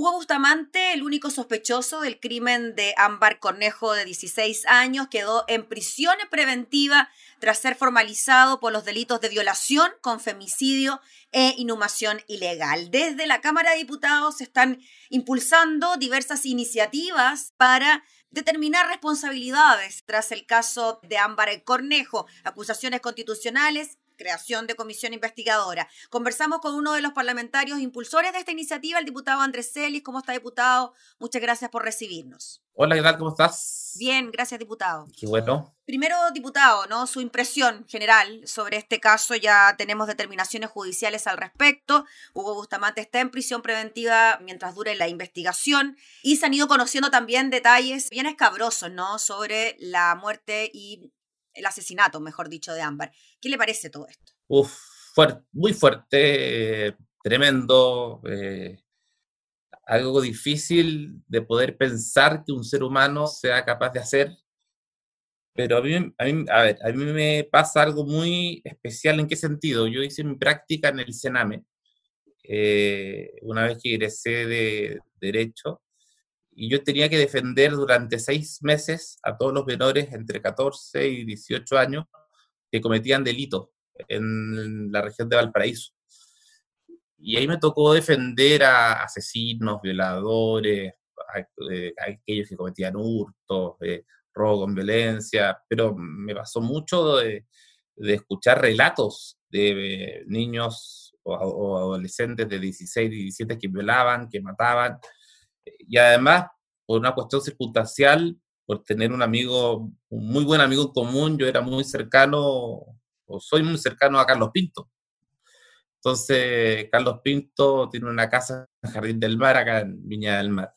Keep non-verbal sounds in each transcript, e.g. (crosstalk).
Hugo Bustamante, el único sospechoso del crimen de Ámbar Cornejo de 16 años, quedó en prisión preventiva tras ser formalizado por los delitos de violación con femicidio e inhumación ilegal. Desde la Cámara de Diputados se están impulsando diversas iniciativas para determinar responsabilidades tras el caso de Ámbar Cornejo, acusaciones constitucionales creación de comisión investigadora. Conversamos con uno de los parlamentarios impulsores de esta iniciativa, el diputado Andrés Celis. ¿Cómo está, diputado? Muchas gracias por recibirnos. Hola, ¿qué tal? ¿Cómo estás? Bien, gracias, diputado. Qué bueno. Primero, diputado, ¿no? Su impresión general sobre este caso. Ya tenemos determinaciones judiciales al respecto. Hugo Bustamante está en prisión preventiva mientras dure la investigación. Y se han ido conociendo también detalles bien escabrosos, ¿no? Sobre la muerte y el asesinato, mejor dicho, de Ámbar. ¿Qué le parece todo esto? Uf, muy fuerte, tremendo, eh, algo difícil de poder pensar que un ser humano sea capaz de hacer. Pero a mí, a mí, a ver, a mí me pasa algo muy especial. ¿En qué sentido? Yo hice mi práctica en el Sename, eh, una vez que egresé de Derecho, y yo tenía que defender durante seis meses a todos los menores entre 14 y 18 años que cometían delitos en la región de Valparaíso. Y ahí me tocó defender a asesinos, violadores, a, eh, aquellos que cometían hurtos, eh, robo con violencia, pero me pasó mucho de, escuchar relatos de niños o, o, adolescentes de 16, 17 que violaban, que mataban, y además, por una cuestión circunstancial, por tener un amigo, un muy buen amigo en común, yo era muy cercano, o soy muy cercano a Carlos Pinto. Entonces, Carlos Pinto tiene una casa en Jardín del Mar, acá en Viña del Mar.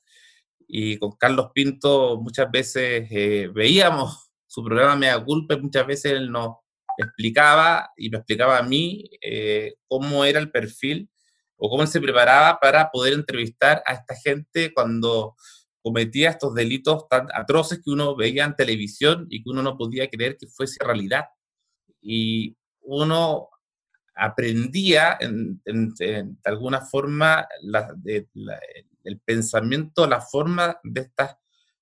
Y con Carlos Pinto muchas veces eh, veíamos su programa Mea Culpa y muchas veces él nos explicaba y me explicaba a mí eh, cómo era el perfil o cómo se preparaba para poder entrevistar a esta gente cuando cometía estos delitos tan atroces que uno veía en televisión y que uno no podía creer que fuese realidad. Y uno aprendía de alguna forma el pensamiento, la forma de, estas,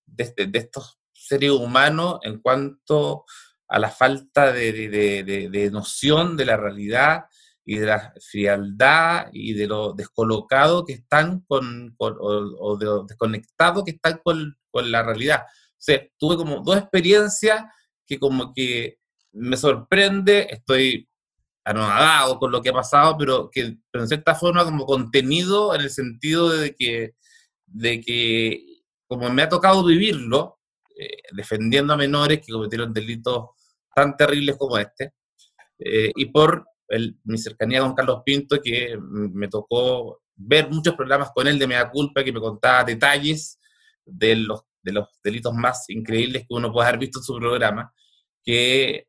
de, estos seres humanos en cuanto a la falta de, noción de la realidad y de la frialdad y de lo descolocado que están con, o, de lo desconectado que están con, la realidad. O sea, tuve como dos experiencias que como que me sorprende, estoy anonadado con lo que ha pasado, pero que en cierta forma como contenido en el sentido de que, de que como me ha tocado vivirlo, eh, defendiendo a menores que cometieron delitos tan terribles como este, eh, y por mi cercanía con Carlos Pinto, que me tocó ver muchos programas con él de Mea Culpa, que me contaba detalles de los, de los delitos más increíbles que uno puede haber visto en su programa, que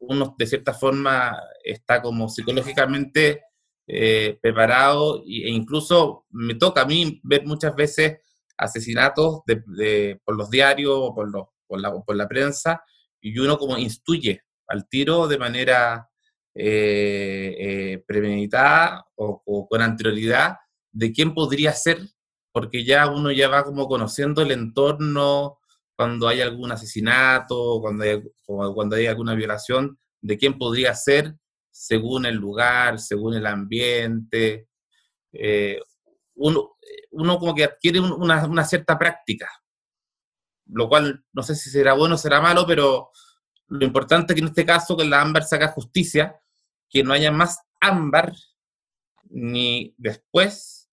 uno de cierta forma está como psicológicamente eh, preparado e incluso me toca a mí ver muchas veces asesinatos de, por los diarios o por, los, por, la, por la prensa y uno como instruye al tiro de manera eh, eh, premeditada o, con anterioridad de quién podría ser, porque ya uno ya va como conociendo el entorno cuando hay algún asesinato, cuando hay, cuando hay alguna violación, de quién podría ser según el lugar, según el ambiente. Eh, uno, uno, como que adquiere una, una, cierta práctica, lo cual no sé si será bueno o será malo, pero lo importante es que en este caso que la AMBAR saca justicia, que no haya más ámbar ni después,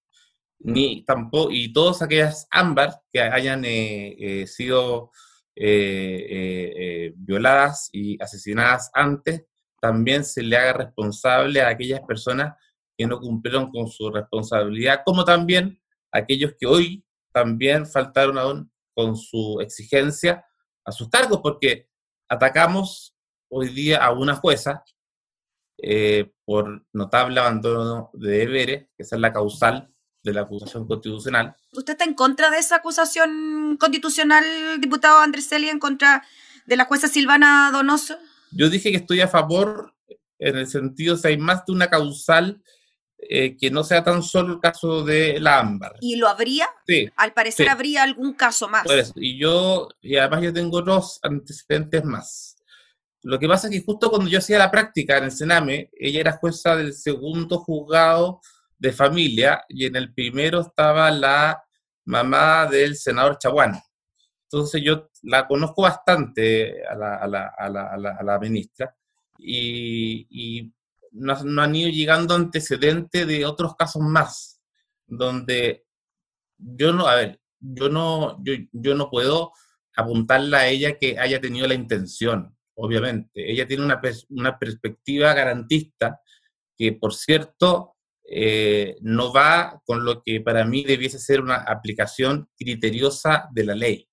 ni tampoco, y todas aquellas ámbar que hayan eh, eh, sido eh, violadas y asesinadas antes, también se le haga responsable a aquellas personas que no cumplieron con su responsabilidad, como también aquellos que hoy también faltaron aún con su exigencia a sus cargos, porque atacamos hoy día a una jueza eh, por notable abandono de deberes, que esa es la causal de la acusación constitucional. ¿Usted está en contra de esa acusación constitucional, diputado Andrés Celia, en contra de la jueza Silvana Donoso? Yo dije que estoy a favor en el sentido, si hay más de una causal eh, que no sea tan solo el caso de la ámbar. ¿Y lo habría? Sí. Al parecer habría algún caso más. Y yo, y además yo tengo dos antecedentes más. Lo que pasa es que justo cuando yo hacía la práctica en el Sename, ella era jueza del segundo juzgado de familia y en el primero estaba la mamá del senador Chaguán. Entonces yo la conozco bastante a la, a la, a la, a la ministra y, y no, han ido llegando antecedentes de otros casos más, donde yo no, a ver, yo no, yo, yo no puedo apuntarle a ella que haya tenido la intención, obviamente. Ella tiene una, una perspectiva garantista que, por cierto, eh, no va con lo que para mí debiese ser una aplicación criteriosa de la ley.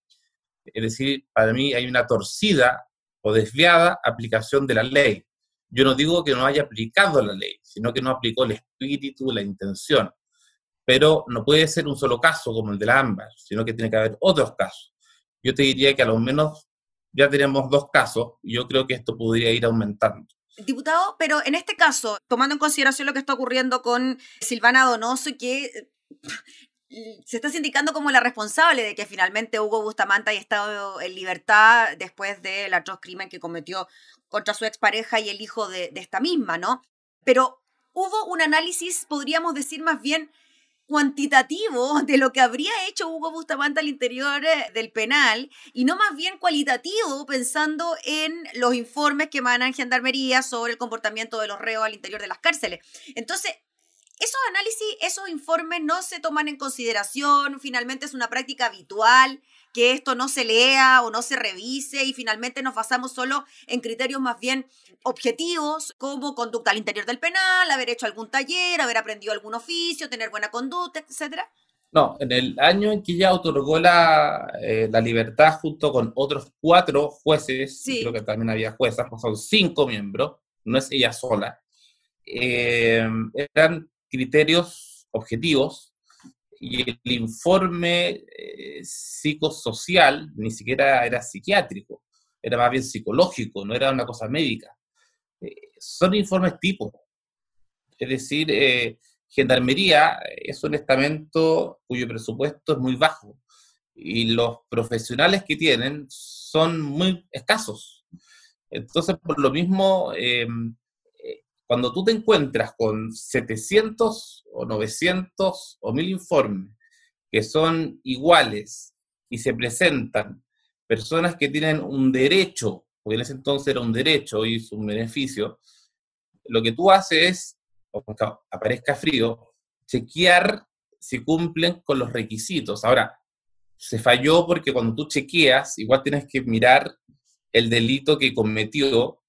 Es decir, para mí hay una torcida o desviada aplicación de la ley. Yo no digo que no haya aplicado la ley, sino que no aplicó el espíritu, la intención. Pero no puede ser un solo caso como el de la ámbar, sino que tiene que haber otros casos. Yo te diría que a lo menos ya tenemos dos casos y yo creo que esto podría ir aumentando. Diputado, pero en este caso, tomando en consideración lo que está ocurriendo con Silvana Donoso, que se está indicando como la responsable de que finalmente Hugo Bustamante haya estado en libertad después del atroz crimen que cometió contra su expareja y el hijo de, esta misma, ¿no? Pero hubo un análisis, podríamos decir más bien, cuantitativo de lo que habría hecho Hugo Bustamante al interior eh, del penal y no más bien cualitativo pensando en los informes que emanan Gendarmería sobre el comportamiento de los reos al interior de las cárceles. Entonces, esos análisis, esos informes no se toman en consideración, finalmente es una práctica habitual que esto no se lea o no se revise y finalmente nos basamos solo en criterios más bien objetivos como conducta al interior del penal, haber hecho algún taller, haber aprendido algún oficio, tener buena conducta, etcétera. No, en el año en que ya otorgó la, eh, la libertad junto con otros cuatro jueces, creo que también había juezas, pues son cinco miembros, no es ella sola, eh, eran criterios objetivos y el informe eh, psicosocial ni siquiera era psiquiátrico, era más bien psicológico, no era una cosa médica. Eh, son informes tipo. Es decir, eh, Gendarmería es un estamento cuyo presupuesto es muy bajo y los profesionales que tienen son muy escasos. Entonces, por lo mismo, em, cuando tú te encuentras con 700 o 900 o 1000 informes que son iguales y se presentan personas que tienen un derecho, porque en ese entonces era un derecho, hoy es un beneficio, lo que tú haces es, aunque aparezca frío, chequear si cumplen con los requisitos. Ahora, se falló porque cuando tú chequeas, igual tienes que mirar el delito que cometió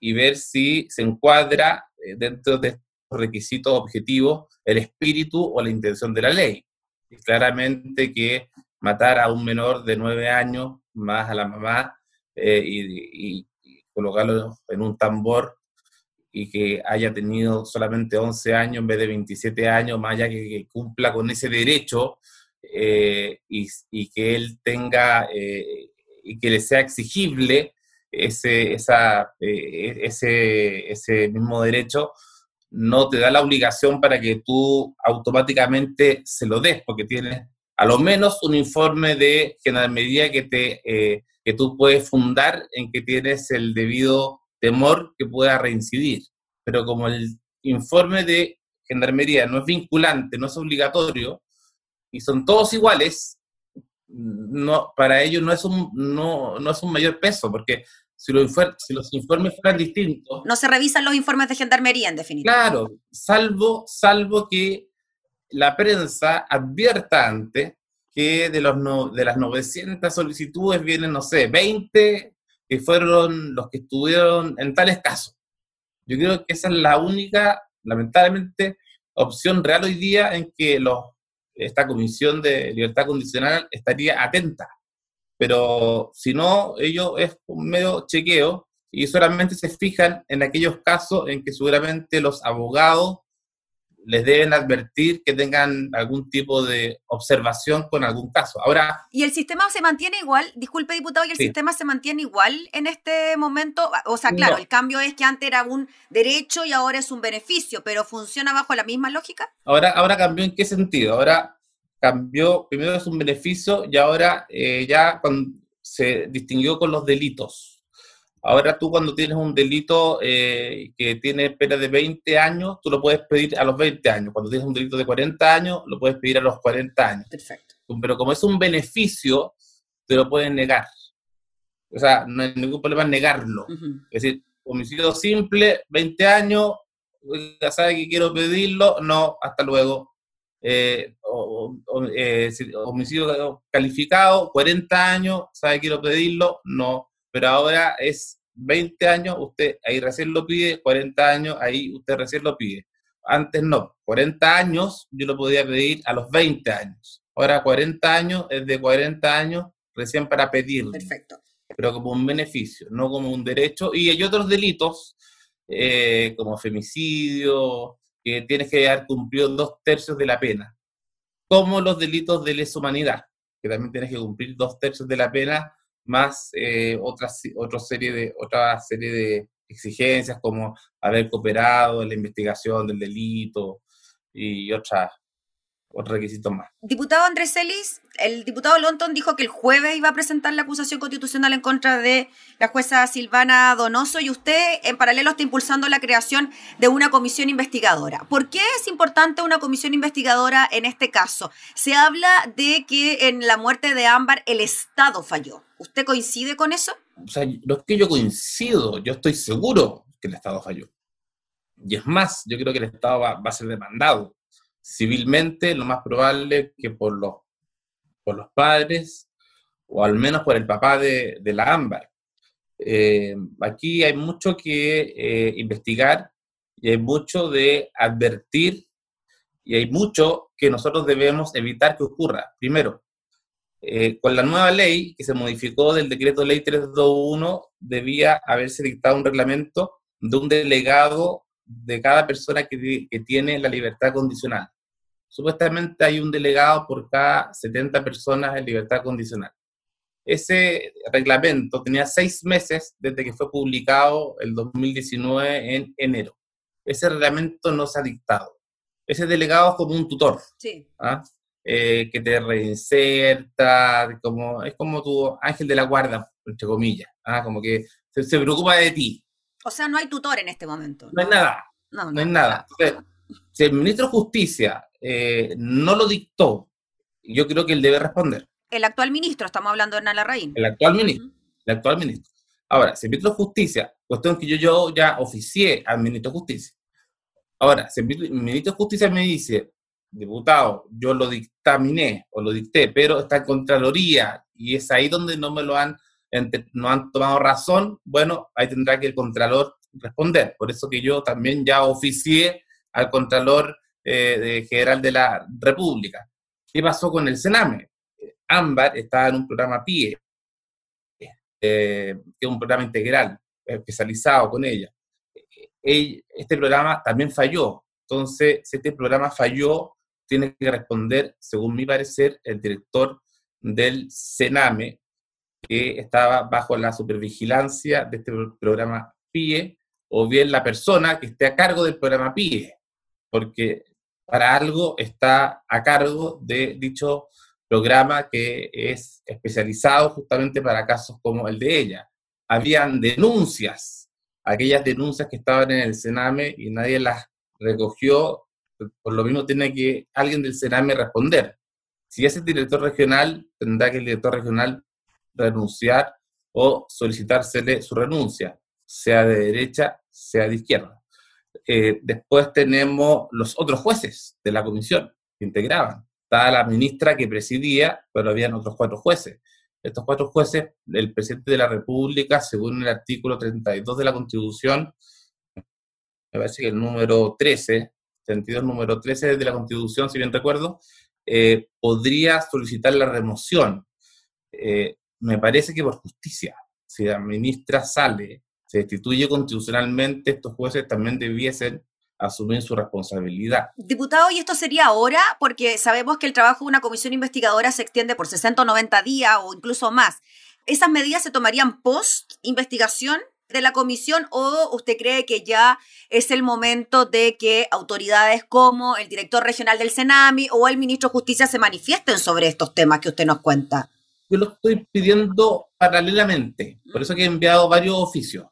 y ver si se encuadra eh, dentro de estos requisitos objetivos el espíritu o la intención de la ley. Y claramente que matar a un menor de nueve años más a la mamá eh, y, colocarlo en un tambor y que haya tenido solamente 11 años en vez de 27 años, más allá que, cumpla con ese derecho eh, y, y, que él tenga y que le sea exigible ese, eh, ese, ese mismo derecho no te da la obligación para que tú automáticamente se lo des, porque tienes a lo menos un informe de medida que, te, eh, que tú puedes fundar en que tienes el debido temor que pueda reincidir. Pero como el informe de gendarmería no es vinculante, no es obligatorio, y son todos iguales, no, para ellos no es, un, no, no es un mayor peso, porque si los, si los informes fueran distintos... No se revisan los informes de gendarmería, en definitiva. Claro, salvo, salvo que la prensa advierta antes que de, los de las 900 solicitudes vienen, no sé, 20 que fueron los que estuvieron en tales casos. Yo creo que esa es la única, lamentablemente, opción real hoy día en que los esta Comisión de Libertad Condicional estaría atenta. Pero si no, ellos es un medio chequeo y solamente se fijan en aquellos casos en que seguramente los abogados les deben advertir que tengan algún tipo de observación con algún caso. Ahora... ¿Y el sistema se mantiene igual? Disculpe, diputado, ¿y el sistema se mantiene igual en este momento? O sea, claro, el cambio es que antes era un derecho y ahora es un beneficio, pero ¿funciona bajo la misma lógica? Ahora, ahora cambió en qué sentido? Ahora cambió, primero es un beneficio y ahora eh, ya se distinguió con los delitos. Ahora tú cuando tienes un delito eh, que tiene pena de 20 años, tú lo puedes pedir a los 20 años. Cuando tienes un delito de 40 años, lo puedes pedir a los 40 años. Perfecto. Pero como es un beneficio, te lo pueden negar. O sea, no hay ningún problema en negarlo. Es decir, homicidio simple, 20 años, ya sabe que quiero pedirlo, no, hasta luego. Eh, eh, homicidio calificado, 40 años, sabe que quiero pedirlo, no pero ahora es 20 años, usted ahí recién lo pide, 40 años, ahí usted recién lo pide. Antes no, 40 años yo lo podía pedir a los 20 años. Ahora 40 años es de 40 años recién para pedirlo. Perfecto. Pero como un beneficio, no como un derecho. Y hay otros delitos, eh, como femicidio, que tienes que haber cumplido dos tercios de la pena. Como los delitos de lesa humanidad, que también tienes que cumplir dos tercios de la pena más eh, otra, otra, serie de, otra serie de exigencias como haber cooperado en la investigación del delito y otras otros requisitos más. Diputado Andrés Celis, el diputado Lonton dijo que el jueves iba a presentar la acusación constitucional en contra de la jueza Silvana Donoso y usted en paralelo está impulsando la creación de una comisión investigadora. ¿Por qué es importante una comisión investigadora en este caso? Se habla de que en la muerte de Ámbar el Estado falló. ¿Usted coincide con eso? O sea, no es que yo coincido, yo estoy seguro que el Estado falló. Y es más, yo creo que el Estado va, va a ser demandado civilmente, lo más probable que por los, por los padres o al menos por el papá de, de la ámbar. Eh, aquí hay mucho que eh, investigar y hay mucho de advertir y hay mucho que nosotros debemos evitar que ocurra. Primero, eh, con la nueva ley que se modificó del decreto ley 321, debía haberse dictado un reglamento de un delegado de cada persona que, que tiene la libertad condicional supuestamente hay un delegado por cada 70 personas en libertad condicional. Ese reglamento tenía seis meses desde que fue publicado el 2019 en enero. Ese reglamento no se ha dictado. Ese delegado es como un tutor, ¿ah? eh, que te reinserta, como, es como tu ángel de la guarda, entre comillas, ¿ah? como que se, preocupa de ti. O sea, no hay tutor en este momento. No, hay nada. No, hay nada. si el ministro de Justicia eh, no lo dictó, yo creo que él debe responder. El actual ministro, estamos hablando de Nala Raín. El actual ministro, el actual ministro. Ahora, si el ministro de Justicia, cuestión que yo, yo ya oficié al ministro de Justicia. Ahora, si el ministro de Justicia me dice, diputado, yo lo dictaminé o lo dicté, pero está en Contraloría y es ahí donde no me lo han, no han tomado razón, bueno, ahí tendrá que el Contralor responder. Por eso que yo también ya oficié al Contralor eh, General de la República. ¿Qué pasó con el Sename? Ámbar estaba en un programa PIE, eh, que es un programa integral, especializado con ella. Este programa también falló. Entonces, si este programa falló, tiene que responder, según mi parecer, el director del Sename, que estaba bajo la supervigilancia de este programa PIE, o bien la persona que esté a cargo del programa PIE, porque para algo está a cargo de dicho programa que es especializado justamente para casos como el de ella. Habían denuncias, aquellas denuncias que estaban en el Sename y nadie las recogió, por lo mismo tiene que alguien del Sename responder. Si es el director regional, tendrá que el director regional renunciar o solicitársele su renuncia, sea de derecha, sea de izquierda. Eh, después tenemos los otros jueces de la comisión que integraban. Estaba la ministra que presidía, pero habían otros cuatro jueces. Estos cuatro jueces, el presidente de la República, según el artículo 32 de la Constitución, me parece que el número 13, sentido número 13 de la Constitución, si bien recuerdo, eh, podría solicitar la remoción. Eh, me parece que por justicia, si la ministra sale se destituye constitucionalmente, estos jueces también debiesen asumir su responsabilidad. Diputado, ¿y esto sería ahora? Porque sabemos que el trabajo de una comisión investigadora se extiende por 60 o 90 días o incluso más. ¿Esas medidas se tomarían post investigación de la comisión o usted cree que ya es el momento de que autoridades como el director regional del Senami o el ministro de Justicia se manifiesten sobre estos temas que usted nos cuenta? Yo lo estoy pidiendo paralelamente, por eso que he enviado varios oficios.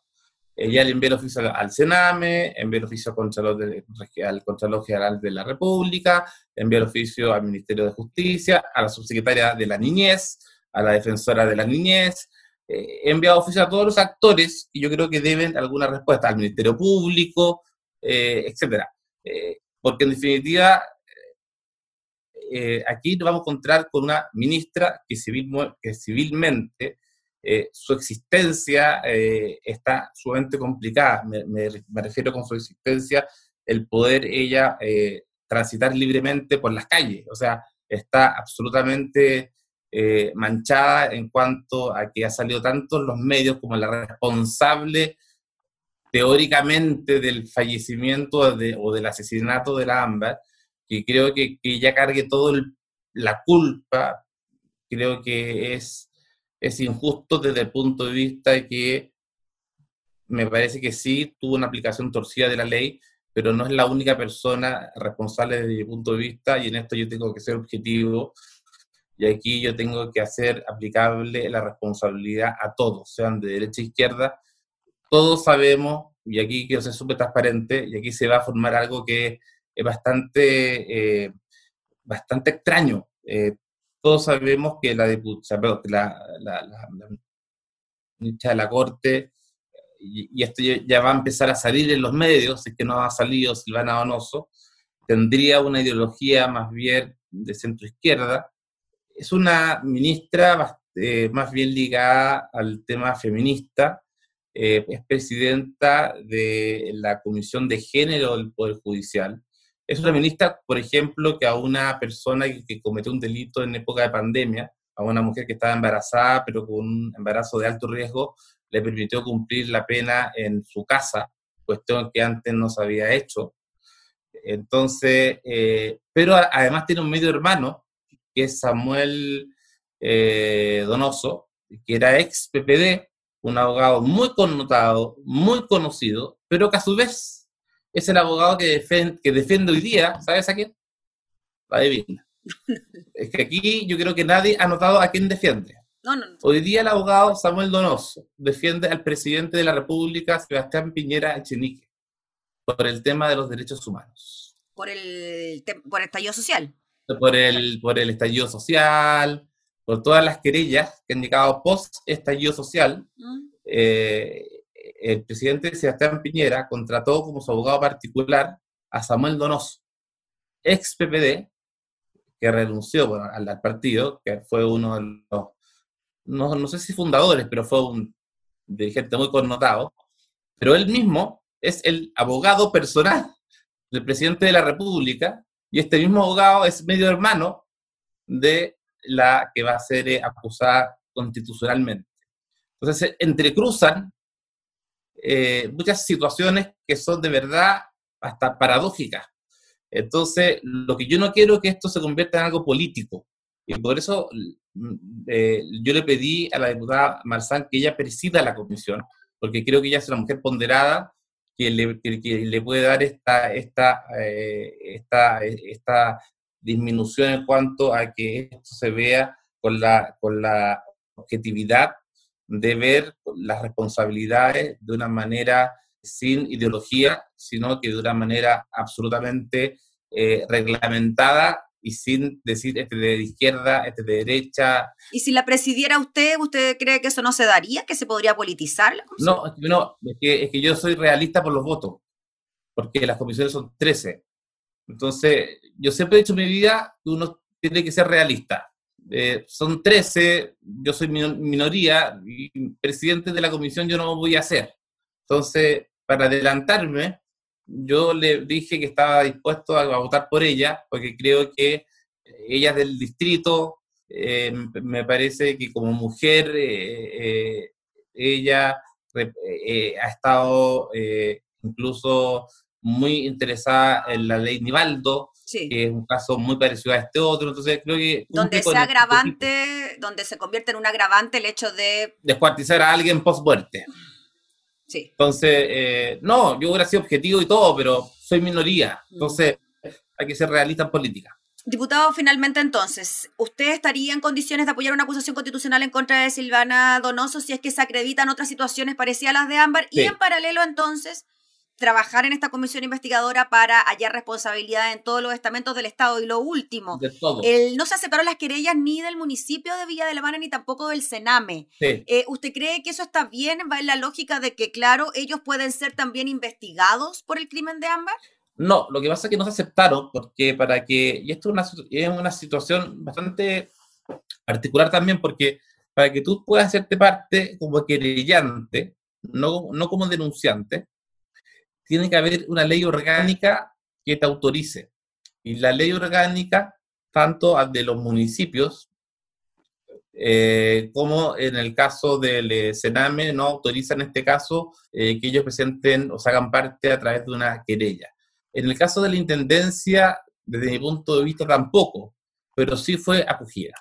Ella le envió el oficio al Sename, envió el oficio al Contralor, General de la República, envió el oficio al Ministerio de Justicia, a la subsecretaria de la Niñez, a la defensora de la Niñez, eh, he enviado oficio a todos los actores y yo creo que deben alguna respuesta al Ministerio Público, eh, etcétera. Eh, porque en definitiva, aquí nos vamos a encontrar con una ministra que, civil, que civilmente su existencia está sumamente complicada. Me, refiero con su existencia el poder ella transitar libremente por las calles. O sea, está absolutamente eh, manchada en cuanto a que ha salido tanto en los medios como la responsable teóricamente del fallecimiento o del asesinato de la AMBA, que creo que, que ella cargue toda la culpa, creo que es, es injusto desde el punto de vista que me parece que sí tuvo una aplicación torcida de la ley, pero no es la única persona responsable desde mi punto de vista, y en esto yo tengo que ser objetivo y aquí yo tengo que hacer aplicable la responsabilidad a todos, sean de derecha e izquierda. Todos sabemos, y aquí quiero ser súper transparente, y aquí se va a formar algo que bastante, eh, bastante extraño. Eh, todos sabemos que la la, la, la, la Corte, y, esto ya va a empezar a salir en los medios, es que no ha salido Silvana Donoso, tendría una ideología más bien de centro izquierda, es una ministra eh, más bien ligada al tema feminista, es presidenta de la Comisión de Género del Poder Judicial. Es una ministra, por ejemplo, que a una persona que, cometió un delito en época de pandemia, a una mujer que estaba embarazada, pero con un embarazo de alto riesgo, le permitió cumplir la pena en su casa, cuestión que antes no se había hecho. Entonces, eh, pero además tiene un medio hermano que es Samuel eh, Donoso, que era ex PPD, un abogado muy connotado, muy conocido, pero que a su vez es el abogado que, defiende, que defiende hoy día, ¿sabes a quién? Adivina. (laughs) es que aquí yo creo que nadie ha notado a quién defiende. Hoy día el abogado Samuel Donoso defiende al presidente de la República, Sebastián Piñera Echenique, por el tema de los derechos humanos. Por el, por el estallido social por el, por el estallido social, por todas las querellas que han llegado post-estallido social, mm. eh, el presidente Sebastián Piñera contrató como su abogado particular a Samuel Donoso, ex PPD, que renunció al, partido, que fue uno de los, no, no sé si fundadores, pero fue un dirigente muy connotado, pero él mismo es el abogado personal del presidente de la República y este mismo abogado es medio hermano de la que va a ser eh, acusada constitucionalmente. Entonces, entrecruzan eh, muchas situaciones que son de verdad hasta paradójicas. Entonces, lo que yo no quiero es que esto se convierta en algo político. Y por eso mm, eh, yo le pedí a la diputada Marzán que ella presida la comisión, porque creo que ella es una mujer ponderada que le, que, le puede dar esta, esta, eh, esta, esta disminución en cuanto a que esto se vea con la, con la objetividad de ver las responsabilidades de una manera sin ideología, sino que de una manera absolutamente eh, reglamentada y sin decir este de izquierda, este de derecha. ¿Y si la presidiera usted, usted cree que eso no se daría, que se podría politizar? no, no es, que, es que yo soy realista por los votos, porque las comisiones son 13. Entonces, yo siempre he dicho en mi vida que uno tiene que ser realista. Eh, son 13, yo soy minoría y presidente de la comisión yo no voy a ser. Entonces, para adelantarme, yo le dije que estaba dispuesto a, votar por ella, porque creo que ella es del distrito, eh, me parece que como mujer eh, ella ha estado incluso muy interesada en la ley Nivaldo, que es un caso muy parecido a este otro, entonces creo que... Donde sea agravante, donde se convierte en un agravante el hecho de... Descuartizar a alguien post-muerte. Sí. Entonces, eh, no, yo hubiera sido objetivo y todo, pero soy minoría, mm. entonces hay que ser realista en política. Diputado, finalmente entonces, ¿usted estaría en condiciones de apoyar una acusación constitucional en contra de Silvana Donoso si es que se acreditan otras situaciones parecidas a las de Ámbar? Y en paralelo entonces, trabajar en esta comisión investigadora para hallar responsabilidad en todos los estamentos del Estado. Y lo último, no se aceptaron las querellas ni del municipio de Villa de la ni tampoco del Sename. Eh, ¿Usted cree que eso está bien? ¿Va en la lógica de que, claro, ellos pueden ser también investigados por el crimen de Ámbar? No, lo que pasa es que no se aceptaron porque para que, y esto es una, es una situación bastante particular también porque para que tú puedas hacerte parte como querellante, no, no como denunciante, tiene que haber una ley orgánica que te autorice. Y la ley orgánica, tanto de los municipios, eh, como en el caso del eh, Sename, no autoriza en este caso eh, que ellos presenten o se hagan parte a través de una querella. En el caso de la Intendencia, desde mi punto de vista tampoco, pero sí fue acogida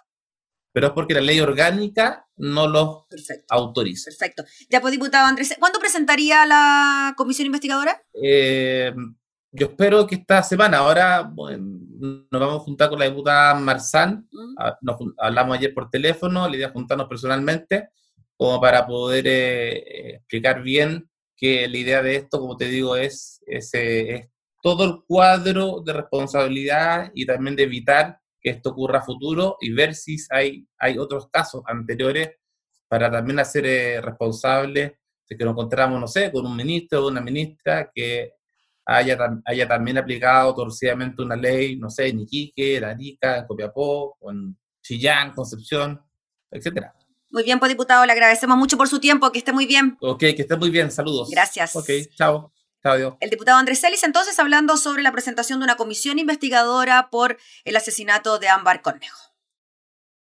pero es porque la ley orgánica no lo autoriza. Perfecto. Ya, pues, diputado Andrés, ¿cuándo presentaría la comisión investigadora? Eh, yo espero que esta semana, ahora nos vamos a juntar con la diputada Marzán, mm. ah, nos hablamos ayer por teléfono, la idea es juntarnos personalmente, como para poder eh, explicar bien que la idea de esto, como te digo, es, es, eh, es todo el cuadro de responsabilidad y también de evitar que esto ocurra a futuro y ver si hay, hay otros casos anteriores para también hacer eh, responsable de que nos encontramos, no sé, con un ministro o una ministra que haya, haya también aplicado torcidamente una ley, no sé, en Iquique, en Arica, en Copiapó, en Chillán, Concepción, etcétera. Muy bien, pues diputado, le agradecemos mucho por su tiempo, que esté muy bien. Ok, que esté muy bien, saludos. Gracias. Ok, chao. El diputado Andrés Celis entonces hablando sobre la presentación de una comisión investigadora por el asesinato de Ámbar Cornejo.